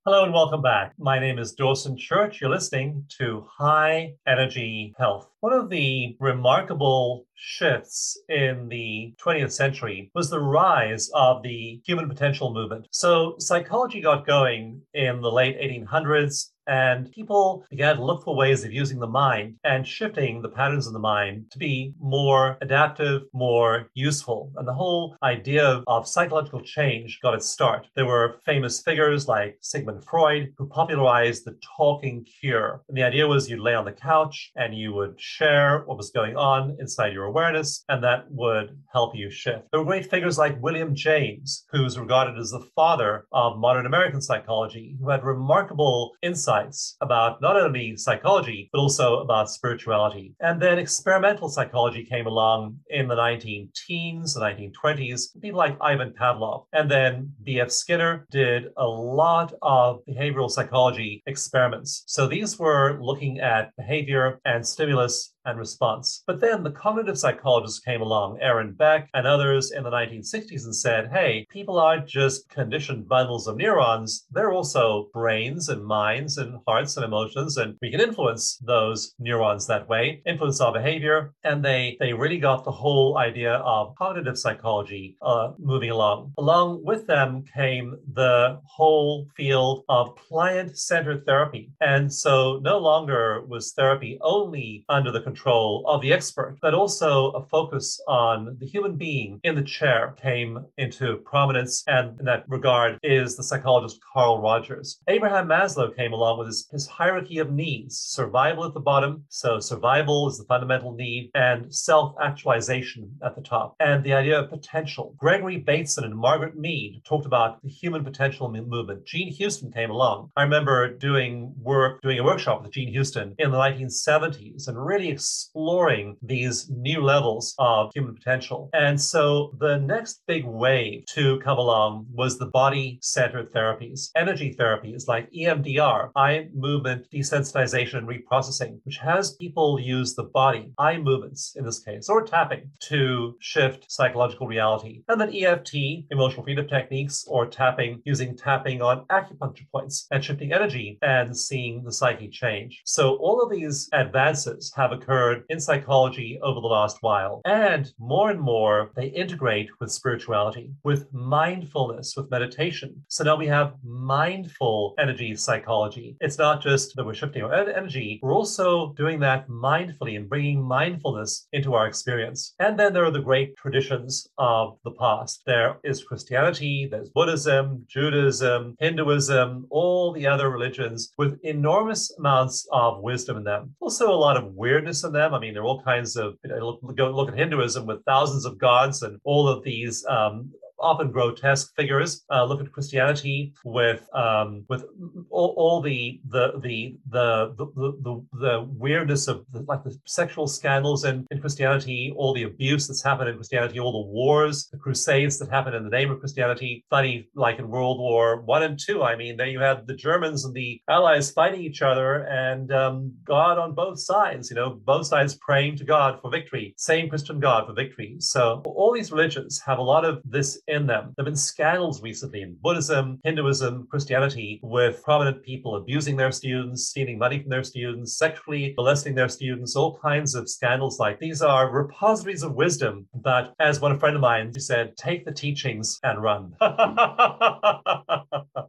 Hello and welcome back. My name is Dawson Church. You're listening to High Energy Health. One of the remarkable shifts in the 20th century was the rise of the human potential movement. So, psychology got going in the late 1800s and people began to look for ways of using the mind and shifting the patterns of the mind to be more adaptive, more useful. And the whole idea of psychological change got its start. There were famous figures like Sigmund Freud who popularized the talking cure. And the idea was you'd lay on the couch and you would share what was going on inside your awareness, and that would help you shift. There were great figures like William James, who's regarded as the father of modern American psychology, who had remarkable insight insights about not only psychology, but also about spirituality. And then experimental psychology came along in the 19 teens, the 1920s, people like Ivan Pavlov. And then B.F. Skinner did a lot of behavioral psychology experiments. So these were looking at behavior and stimulus and response. But then the cognitive psychologists came along, Aaron Beck and others in the 1960s, and said, hey, people aren't just conditioned bundles of neurons, they're also brains and minds and hearts and emotions, and we can influence those neurons that way, influence our behavior. And they, they really got the whole idea of cognitive psychology uh, moving along. Along with them came the whole field of client centered therapy. And so no longer was therapy only under the control of the expert, but also a focus on the human being in the chair came into prominence. And in that regard is the psychologist Carl Rogers. Abraham Maslow came along with his, his hierarchy of needs survival at the bottom. So, survival is the fundamental need, and self actualization at the top. And the idea of potential. Gregory Bateson and Margaret Mead talked about the human potential movement. Jean Houston came along. I remember doing work, doing a workshop with Jean Houston in the 1970s and really exploring these new levels of human potential. And so the next big wave to come along was the body centered therapies, energy therapies like EMDR, eye movement desensitization and reprocessing, which has people use the body, eye movements in this case, or tapping to shift psychological reality. And then EFT, emotional freedom techniques, or tapping using tapping on acupuncture points and shifting energy and seeing the psyche change. So all of these advances have occurred in psychology over the last while. And more and more, they integrate with spirituality, with mindfulness, with meditation. So now we have mindful energy psychology. It's not just that we're shifting our energy, we're also doing that mindfully and bringing mindfulness into our experience. And then there are the great traditions of the past. There is Christianity, there's Buddhism, Judaism, Hinduism, all the other religions with enormous amounts of wisdom in them. Also, a lot of weirdness in them. I mean, there are all kinds of, you know, look, look at Hinduism with thousands of gods and all of these um, often grotesque figures. Uh, look at Christianity with um, with all, all the, the, the the the the the weirdness of the, like the sexual scandals in, in Christianity, all the abuse that's happened in Christianity, all the wars, the crusades that happened in the name of Christianity. Funny, like in World War One and Two. I mean, there you had the Germans and the Allies fighting each other, and um, God on both sides. You know, both sides praying to God for victory. Same Christian God for victory. So all these religions have a lot of this in them. There have been scandals recently in Buddhism, Hinduism, Christianity, with prominent people abusing their students, stealing money from their students, sexually molesting their students, all kinds of scandals like these are repositories of wisdom. But as one friend of mine said, take the teachings and run.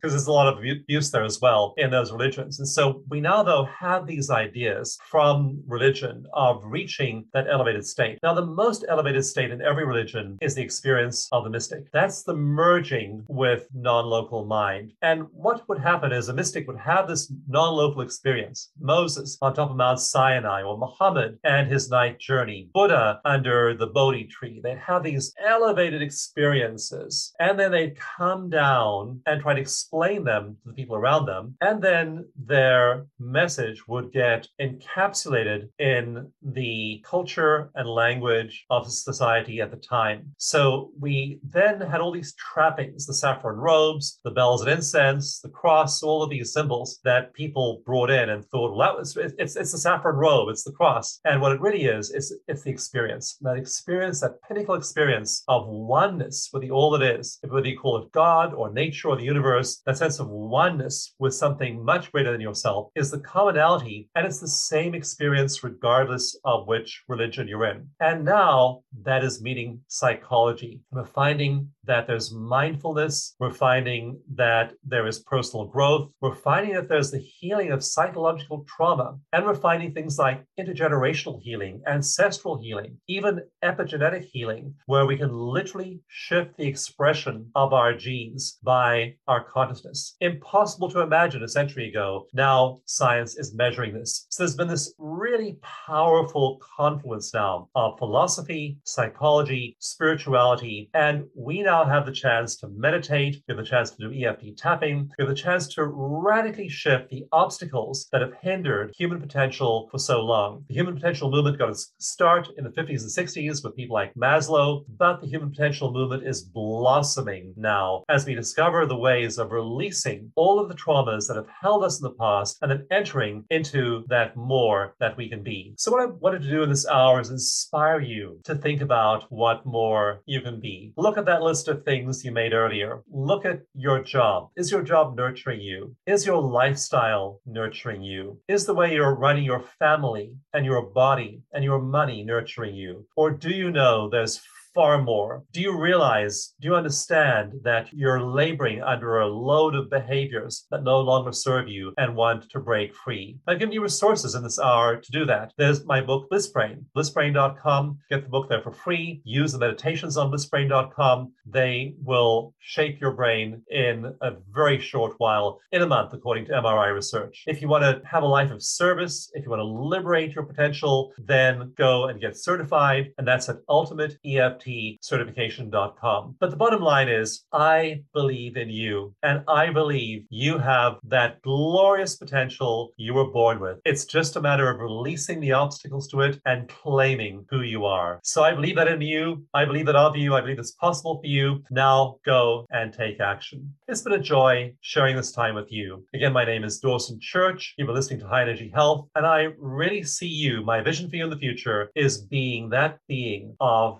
Because there's a lot of abuse there as well in those religions. And so we now, though, have these ideas from religion of reaching that elevated state. Now, the most elevated state in every religion is the experience of the mystic. That's the merging with non local mind. And what would happen is a mystic would have this non local experience Moses on top of Mount Sinai, or Muhammad and his night journey, Buddha under the Bodhi tree. They'd have these elevated experiences, and then they'd come down and try to explain them to the people around them. And then their message would get encapsulated in the culture and language of society at the time. So we then had all these trappings the saffron robes, the bells and incense, the cross, all of these symbols that people brought in and thought, well, that was, it's, it's the saffron robe, it's the cross. And what it really is, is it's the experience, that experience, that pinnacle experience of oneness with the all that is, whether you call it God or nature or the universe, that sense of oneness with something much greater than yourself is the commonality. And it's the same experience regardless of which religion you're in. And now that is meeting psychology. We're finding that there's mindfulness. We're finding that there is personal growth. We're finding that there's the healing of psychological trauma. And we're finding things like intergenerational healing, ancestral healing, even epigenetic healing, where we can literally shift the expression of our genes by our consciousness. Impossible to imagine a century ago. Now science is measuring this. So there's been this really powerful confluence now of philosophy, psychology, spirituality, and we now have the chance to meditate, we have the chance to do EFT tapping, we have the chance to radically shift the obstacles that have hindered human potential for so long. The human potential movement got its start in the 50s and 60s with people like Maslow, but the human potential movement is blossoming now as we discover the ways of releasing all of the traumas that have held us in the past and then entering into that more that we can be. So, what I wanted to do in this hour is inspire you to think about what more you can be. Look at that list of things you made earlier. Look at your job. Is your job nurturing you? Is your lifestyle nurturing you? Is the way you're running your family and your body and your money nurturing you? Or do you know there's far more. Do you realize, do you understand that you're laboring under a load of behaviors that no longer serve you and want to break free? I've given you resources in this hour to do that. There's my book, BlissBrain, blissbrain.com. Get the book there for free. Use the meditations on blissbrain.com. They will shape your brain in a very short while, in a month, according to MRI research. If you want to have a life of service, if you want to liberate your potential, then go and get certified. And that's at Ultimate EFT EFTcertification.com. But the bottom line is, I believe in you, and I believe you have that glorious potential you were born with. It's just a matter of releasing the obstacles to it and claiming who you are. So I believe that in you. I believe that of you. I believe it's possible for you. Now go and take action. It's been a joy sharing this time with you. Again, my name is Dawson Church. You've been listening to High Energy Health, and I really see you. My vision for you in the future is being that being of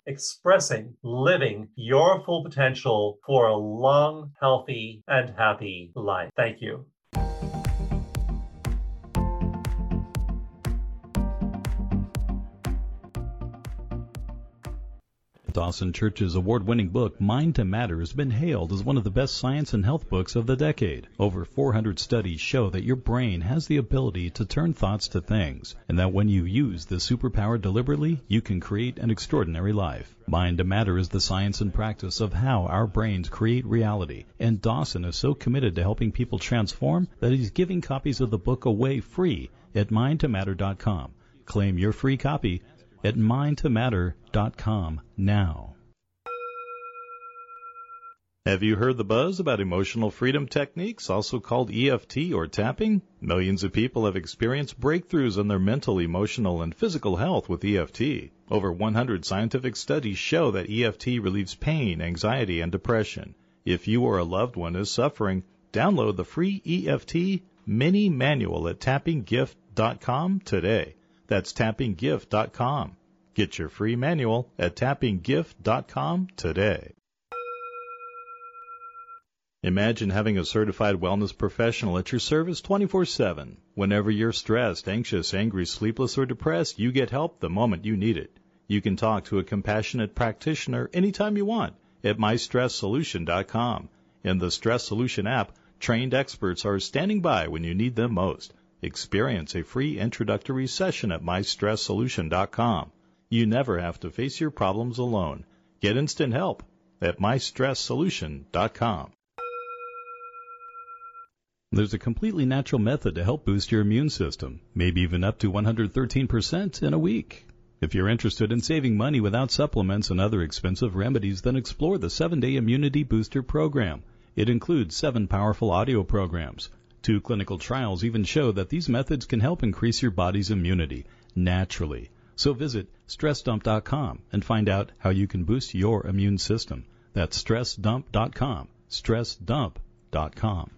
expressing, living your full potential for a long, healthy, and happy life. Thank you. Dawson Church's award winning book, Mind to Matter, has been hailed as one of the best science and health books of the decade. Over 400 studies show that your brain has the ability to turn thoughts to things, and that when you use this superpower deliberately, you can create an extraordinary life. Mind to Matter is the science and practice of how our brains create reality, and Dawson is so committed to helping people transform that he's giving copies of the book away free at mindtomatter.com. Claim your free copy at mindtomatter.com now. Have you heard the buzz about emotional freedom techniques, also called EFT or tapping? Millions of people have experienced breakthroughs in their mental, emotional, and physical health with EFT. Over 100 scientific studies show that EFT relieves pain, anxiety, and depression. If you or a loved one is suffering, download the free EFT mini manual at tappinggift.com today. That's tappinggift.com. Get your free manual at tappinggift.com today. Imagine having a certified wellness professional at your service 24 7. Whenever you're stressed, anxious, angry, sleepless, or depressed, you get help the moment you need it. You can talk to a compassionate practitioner anytime you want at mystresssolution.com. In the Stress Solution app, trained experts are standing by when you need them most. Experience a free introductory session at mystresssolution.com. You never have to face your problems alone. Get instant help at mystresssolution.com. There's a completely natural method to help boost your immune system, maybe even up to 113% in a week. If you're interested in saving money without supplements and other expensive remedies, then explore the 7-Day Immunity Booster program. It includes 7 powerful audio programs, Two clinical trials even show that these methods can help increase your body's immunity naturally. So visit stressdump.com and find out how you can boost your immune system. That's stressdump.com. Stressdump.com.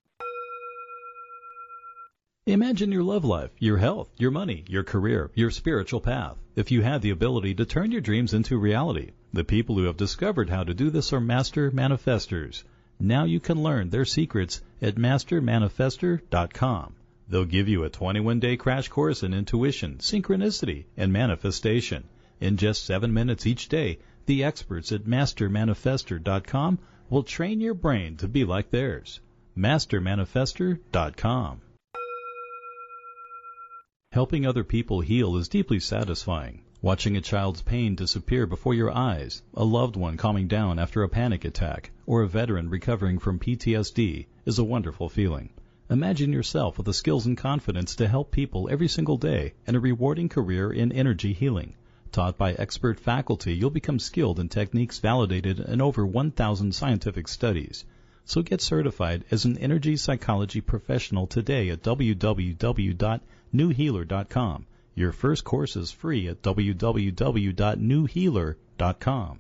Imagine your love life, your health, your money, your career, your spiritual path. If you had the ability to turn your dreams into reality, the people who have discovered how to do this are master manifestors. Now you can learn their secrets at mastermanifestor.com. They'll give you a 21 day crash course in intuition, synchronicity, and manifestation. In just seven minutes each day, the experts at mastermanifestor.com will train your brain to be like theirs. mastermanifestor.com. Helping other people heal is deeply satisfying. Watching a child's pain disappear before your eyes, a loved one calming down after a panic attack, or a veteran recovering from PTSD is a wonderful feeling. Imagine yourself with the skills and confidence to help people every single day and a rewarding career in energy healing. Taught by expert faculty, you'll become skilled in techniques validated in over 1,000 scientific studies. So get certified as an energy psychology professional today at www.newhealer.com your first course is free at www.newhealer.com.